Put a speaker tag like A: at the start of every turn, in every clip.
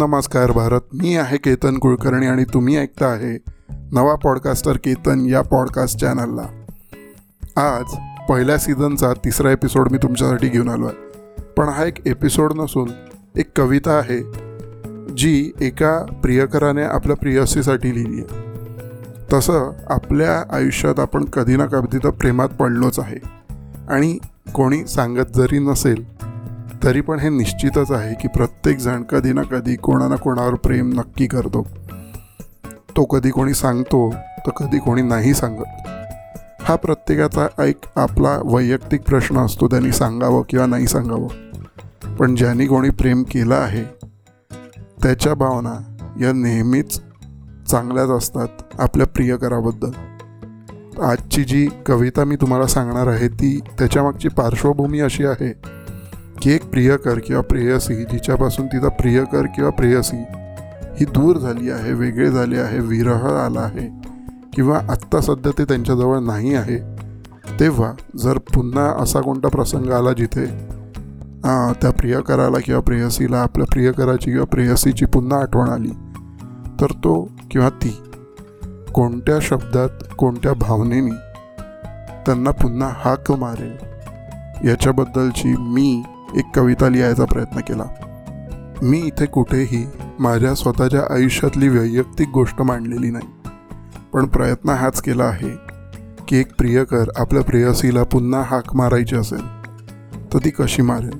A: नमस्कार भारत. मी आहे केतन कुलकर्णी आणि तुम्ही ऐकता आहे नवा पॉडकास्टर केतन या पॉडकास्ट चॅनलला. आज पहिल्या सीझनचा तिसरा एपिसोड मी तुमच्यासाठी घेऊन आलो आहे. पण हा एक एपिसोड नसून एक कविता आहे जी एका प्रियकराने आपल्या प्रियसीसाठी लिहिली आहे. तसं आपल्या आयुष्यात आपण कधी ना कधी तर प्रेमात पडलोच आहे. आणि कोणी सांगत जरी नसेल तरी पण हे निश्चितच आहे की प्रत्येकजण कधी ना कधी कोणा ना कोणावर प्रेम नक्की करतो. तो कधी कोणी सांगतो तर कधी कोणी नाही सांगत. हा प्रत्येकाचा एक आपला वैयक्तिक प्रश्न असतो त्यांनी सांगावं किंवा नाही सांगावं. पण ज्यांनी कोणी प्रेम केलं आहे त्याच्या भावना या नेहमीच चांगल्याच असतात आपल्या प्रियकराबद्दल. आजची जी कविता मी तुम्हाला सांगणार आहे ती त्याच्यामागची पार्श्वभूमी अशी आहे की एक प्रियकर किंवा प्रेयसी जिच्यापासून तिचा प्रियकर किंवा प्रेयसी ही. दूर झाली आहे वेगळे झाले आहे विरह आला आहे किंवा आत्ता सध्या ते त्यांच्याजवळ नाही आहे तेव्हा जर पुन्हा असा कोणता प्रसंग आला जिथे त्या प्रियकराला किंवा प्रेयसीला आपल्या प्रियकराची किंवा प्रेयसीची पुन्हा आठवण आली तर तो किंवा ती कोणत्या शब्दात कोणत्या भावनेनी त्यांना पुन्हा हाक मारेल याच्याबद्दलची मी एक कविता लिहायचा प्रयत्न केला. मी इथे कुठेही माझ्या स्वतःच्या आयुष्यातली वैयक्तिक गोष्ट मांडलेली नाही. पण प्रयत्न हाच केला आहे की एक प्रियकर आपल्या प्रेयसीला पुन्हा हाक मारायची असेल तर ती कशी मारेल?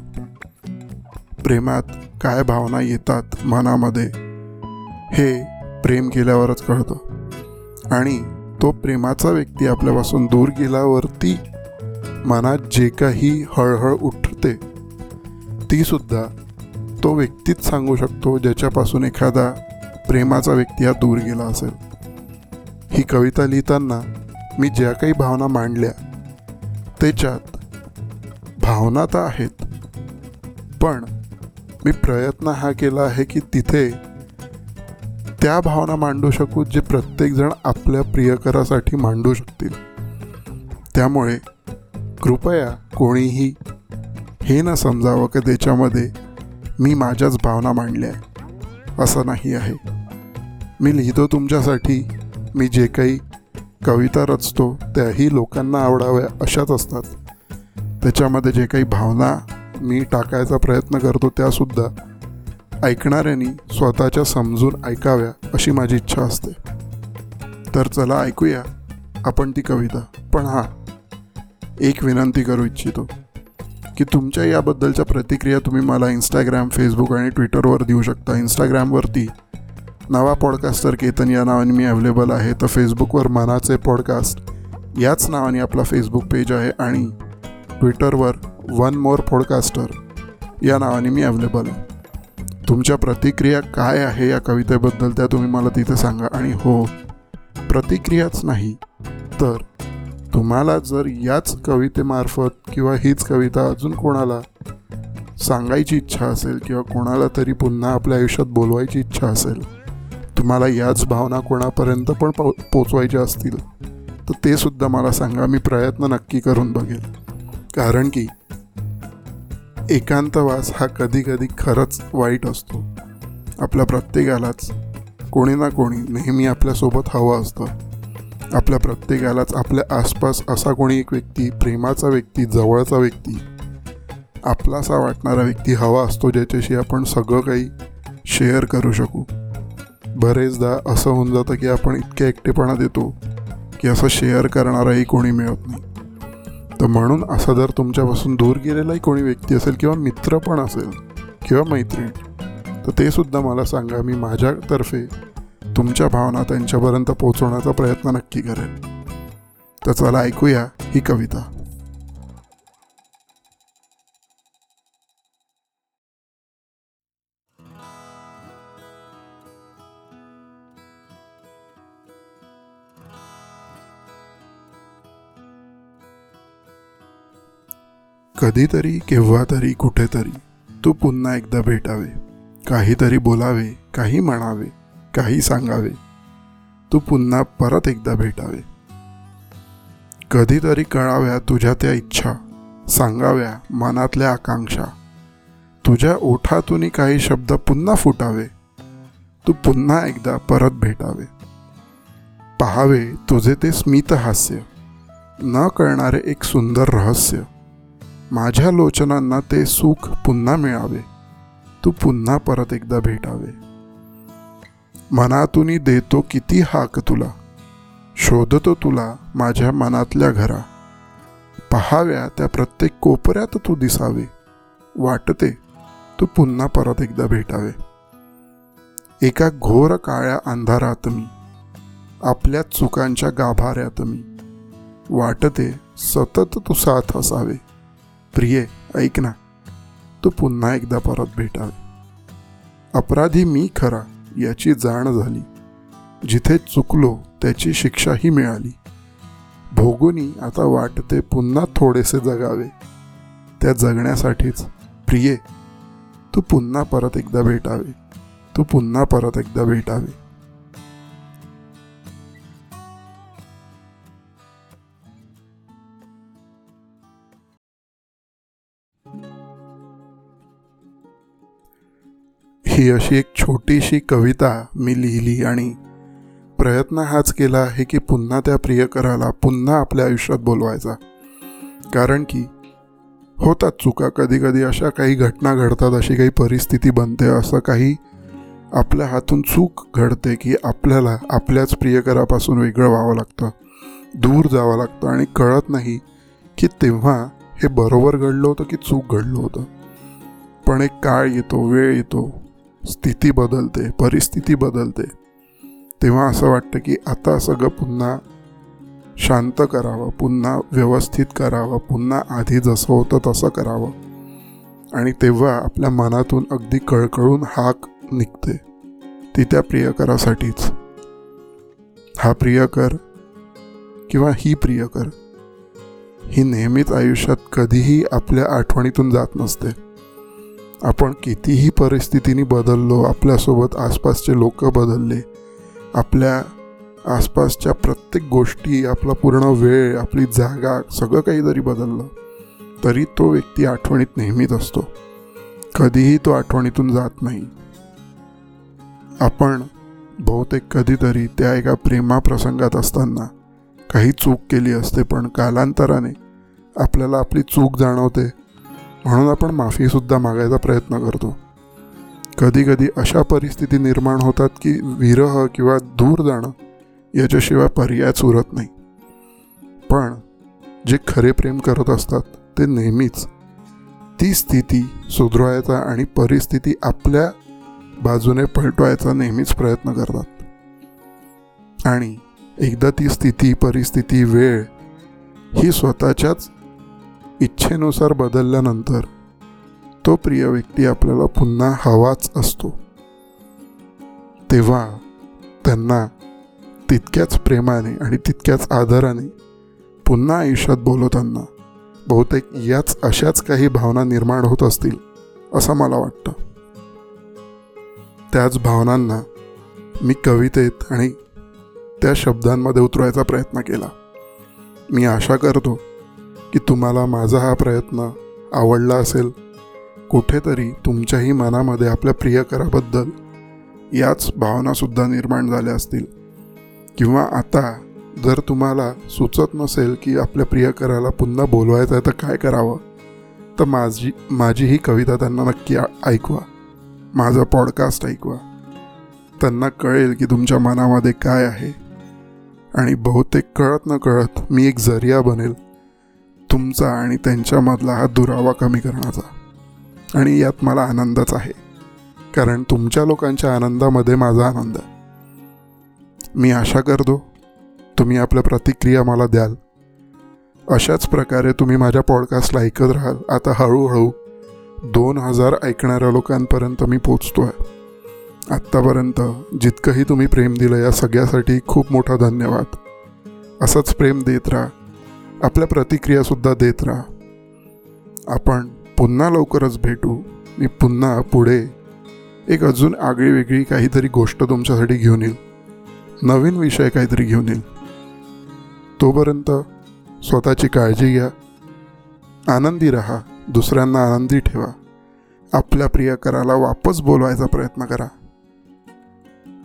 A: प्रेमात काय भावना येतात मनामध्ये हे प्रेम केल्यावरच कळतं. आणि तो प्रेमाचा व्यक्ती आपल्यापासून दूर गेल्यावरती मनात जे काही हळहळ उठते तीसुद्धा तो व्यक्तीच सांगू शकतो ज्याच्यापासून एखादा प्रेमाचा व्यक्ती हा दूर गेला असेल. ही कविता लिहिताना मी ज्या काही भावना मांडल्या त्याच्यात भावना तर आहेत पण मी प्रयत्न हा केला आहे की तिथे त्या भावना मांडू शकू जे प्रत्येकजण आपल्या प्रियकरासाठी मांडू शकतील. त्यामुळे कृपया कोणीही हे ना समजावं की त्याच्यामध्ये मी माझ्याच भावना मांडल्या असं नाही आहे. मी लिहितो तुमच्यासाठी. मी जे काही कविता रचतो त्याही लोकांना आवडाव्या अशाच असतात. त्याच्यामध्ये जे काही भावना मी टाकायचा प्रयत्न करतो त्यासुद्धा ऐकणाऱ्यांनी स्वतःच्या समजून ऐकाव्या अशी माझी इच्छा असते. तर चला ऐकूया आपण ती कविता. पण हां एक विनंती करू इच्छितो. की तुमच्या याबद्दलच्या प्रतिक्रिया तुम्ही मला इंस्टाग्राम फेसबुक आणि ट्विटरवर देऊ शकता. इंस्टाग्रामवरती नवा पॉडकास्टर केतन या नावाने मी अवेलेबल आहे. तर फेसबुकवर मनाचे पॉडकास्ट याच नावाने आपला फेसबुक पेज आहे आणि ट्विटरवर वन मोर पॉडकास्टर या नावाने मी अवेलेबल आहे. तुमच्या प्रतिक्रिया काय आहे या कवितेबद्दल त्या तुम्ही मला तिथे सांगा. आणि हो प्रतिक्रियाच नाही तर तुम्हाला जर याच कवितेमार्फत किंवा हीच कविता अजून कोणाला सांगायची इच्छा असेल किंवा कोणाला तरी पुन्हा आपल्या आयुष्यात बोलवायची इच्छा असेल तुम्हाला याच भावना कोणापर्यंत पण पो पोचवायच्या असतील तर ते सुद्धा मला सांगा मी प्रयत्न नक्की करून बघेल. कारण की एकांतवास हा कधी कधी खरंच वाईट असतो. आपल्या प्रत्येकालाच कोणी ना कोणी नेहमी आपल्यासोबत हवं असतं. आपल्या प्रत्येकालाच आपल्या आसपास असा कोणी एक व्यक्ती प्रेमाचा व्यक्ती जवळचा व्यक्ती आपलासा वाटणारा व्यक्ती हवा असतो ज्याच्याशी आपण सगळं काही शेअर करू शकू. बरेचदा असं होऊन जातं की आपण इतक्या एकटेपणा देतो की असं शेअर करणाराही कोणी मिळत नाही. तर म्हणून असं जर तुमच्यापासून दूर गेलेलाही कोणी व्यक्ती असेल किंवा मित्र पण असेल किंवा मैत्रीण तर ते सुद्धा मला सांगा. मी माझ्यातर्फे तुमच्या भावना त्यांच्यापर्यंत पोहोचवण्याचा प्रयत्न नक्की करेन. तर चला ऐकूया ही कविता. कधीतरी केव्हा तरी कुठेतरी तू पुन्हा एकदा भेटावे. काहीतरी बोलावे काही म्हणावे. काही सांगावे. तू पुन्हा परत एकदा भेटावे. कधीतरी कळाव्या तुझ्या त्या इच्छा सांगाव्या मनातल्या आकांक्षा. तुझ्या ओठातून काही शब्द पुन्हा फुटावे. तू पुन्हा एकदा परत भेटावे. पहावे तुझे ते स्मित हास्य. न कळणारे एक सुंदर रहस्य. माझ्या लोचनांना ते सुख पुन्हा मिळावे. तू पुन्हा परत एकदा भेटावे. मनातून देतो किती हाक तुला. शोधतो तुला माझ्या मनातल्या घरा. पहाव्या त्या प्रत्येक कोपऱ्यात तू दिसावे. वाटते तू पुन्हा परत एकदा भेटावे. एका घोर काळ्या अंधारात मी. आपल्या चुकांच्या गाभाऱ्यात मी. वाटते सतत तू साथ असावे. प्रिये ऐक ना तू पुन्हा एकदा परत भेटावे. अपराधी मी खरा. याची जाण झाली. जिथे चुकलो त्याची शिक्षाही मिळाली. भोगुनी आता वाटते पुन्हा थोडेसे जगावे. त्या जगण्यासाठीच प्रिये तू पुन्हा परत एकदा भेटावे. तू पुन्हा परत एकदा भेटावे. ही अशी एक छोटीशी कविता मी लिहिली आणि प्रयत्न हाच केला आहे की पुन्हा त्या प्रियकराला पुन्हा आपल्या आयुष्यात बोलवायचा. कारण की होतात चुका कधी कधी अशा काही घटना घडतात अशी काही परिस्थिती बनते असं काही आपल्या हातून चूक घडते की आपल्याला आपल्याच प्रियकरापासून वेगळं व्हावं लागतं दूर जावं लागतं आणि कळत नाही की तेव्हा हे बरोबर घडलं होतं की चूक घडलं होतं. पण एक काळ येतो वेळ येतो स्थिती बदलते परिस्थिती बदलते. तेव्हा असं वाटतं की आता सगळं पुन्हा शांत करावं पुन्हा व्यवस्थित करावं पुन्हा आधी जसं होतं तसं करावं. आणि तेव्हा आपल्या मनातून अगदी कळकळून हाक निघते. ती त्या प्रियकरासाठीच. हा प्रियकर किंवा ही प्रियकर ही नेहमीच आयुष्यात कधीही आपल्या आठवणीतून जात नसते. आपण कितीही परिस्थितीने बदललो आपल्यासोबत आसपासचे लोक बदलले आपल्या आसपासच्या प्रत्येक गोष्टी आपला पूर्ण वेळ आपली जागा सगळं काही जरी बदललं तरी तो व्यक्ती आठवणीत नेहमीच असतो. कधीही तो आठवणीतून जात नाही. आपण बहुतेक कधीतरी त्या एका प्रेमाप्रसंगात असताना काही चूक केली असते पण कालांतराने आपल्याला आपली चूक जाणवते म्हणून आपण माफीसुद्धा मागायचा प्रयत्न करतो. कधीकधी अशा परिस्थिती निर्माण होतात की विरह किंवा दूर जाणं याच्याशिवाय पर्यायच उरत नाही. पण जे खरे प्रेम करत असतात ते नेहमीच. ती स्थिती सुधरवायचा आणि परिस्थिती आपल्या बाजूने पलटवायचा नेहमीच प्रयत्न करतात. आणि एकदा ती स्थिती परिस्थिती वेळ ही स्वतःच्याच इच्छेनुसार बदलल्यानंतर तो प्रिय व्यक्ती आपल्याला पुन्हा हवाच असतो. तेव्हा त्यांना तितक्याच प्रेमाने आणि तितक्याच आदराने पुन्हा आयुष्यात बोलवताना बहुतेक याच अशाच काही भावना निर्माण होत असतील असं मला वाटतं. त्याच भावनांना मी कवितेत आणि त्या शब्दांमध्ये उतरवायचा प्रयत्न केला. मी आशा करतो की तुम्हाला माझा हा प्रयत्न आवडला असेल. कुठेतरी तुमच्याही मनामध्ये आपल्या प्रियकराबद्दल याच भावनासुद्धा निर्माण झाल्या असतील. किंवा आता जर तुम्हाला सुचत नसेल की आपल्या प्रियकराला पुन्हा बोलवायचं आहे तर काय करावं? तर माझी माझी ही कविता त्यांना नक्की ऐकवा. माझं पॉडकास्ट ऐकवा. त्यांना कळेल की तुमच्या मनामध्ये काय आहे. आणि बहुतेक कळत न कळत मी एक जरिया बनेल. तुमचा आणि त्यांच्यामधला हा दुरावा कमी करण्याचा. आणि यात मला आनंदच आहे. कारण तुमच्या लोकांच्या आनंदामध्ये माझा आनंद. आहे मी आशा करतो तुम्ही आपल्या प्रतिक्रिया मला द्याल. अशाच प्रकारे तुम्ही माझ्या पॉडकास्टला ऐकत राहाल. आता हळूहळू दोन हजार ऐकणाऱ्या लोकांपर्यंत मी पोचतो आहे आत्तापर्यंत जितकंही तुम्ही प्रेम दिलं या सगळ्यासाठी खूप मोठा धन्यवाद. असंच प्रेम देत राहा. आपल्या प्रतिक्रियासुद्धा देत राहा. आपण पुन्हा लवकरच भेटू. मी पुन्हा पुढे एक अजून आगळी वेगळी काहीतरी गोष्ट तुमच्यासाठी घेऊन येईल. नवीन विषय काहीतरी घेऊन येईल. तोपर्यंत स्वतःची काळजी घ्या. आनंदी राहा. दुसऱ्यांना आनंदी ठेवा. आपल्या प्रियकराला वापस बोलवायचा प्रयत्न करा.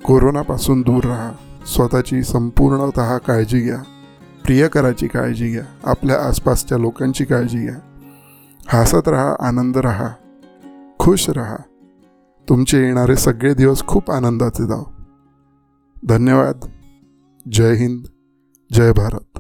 A: कोरोनापासून दूर राहा. स्वतःची संपूर्णतः काळजी घ्या. प्रियकराची काळजी घ्या. आपल्या आसपासच्या लोकांची काळजी घ्या. हसत राहा आनंद राहा. खुश राहा. तुमचे येणारे सगळे दिवस खूप आनंदाचे जाव धन्यवाद. जय हिंद. जय भारत.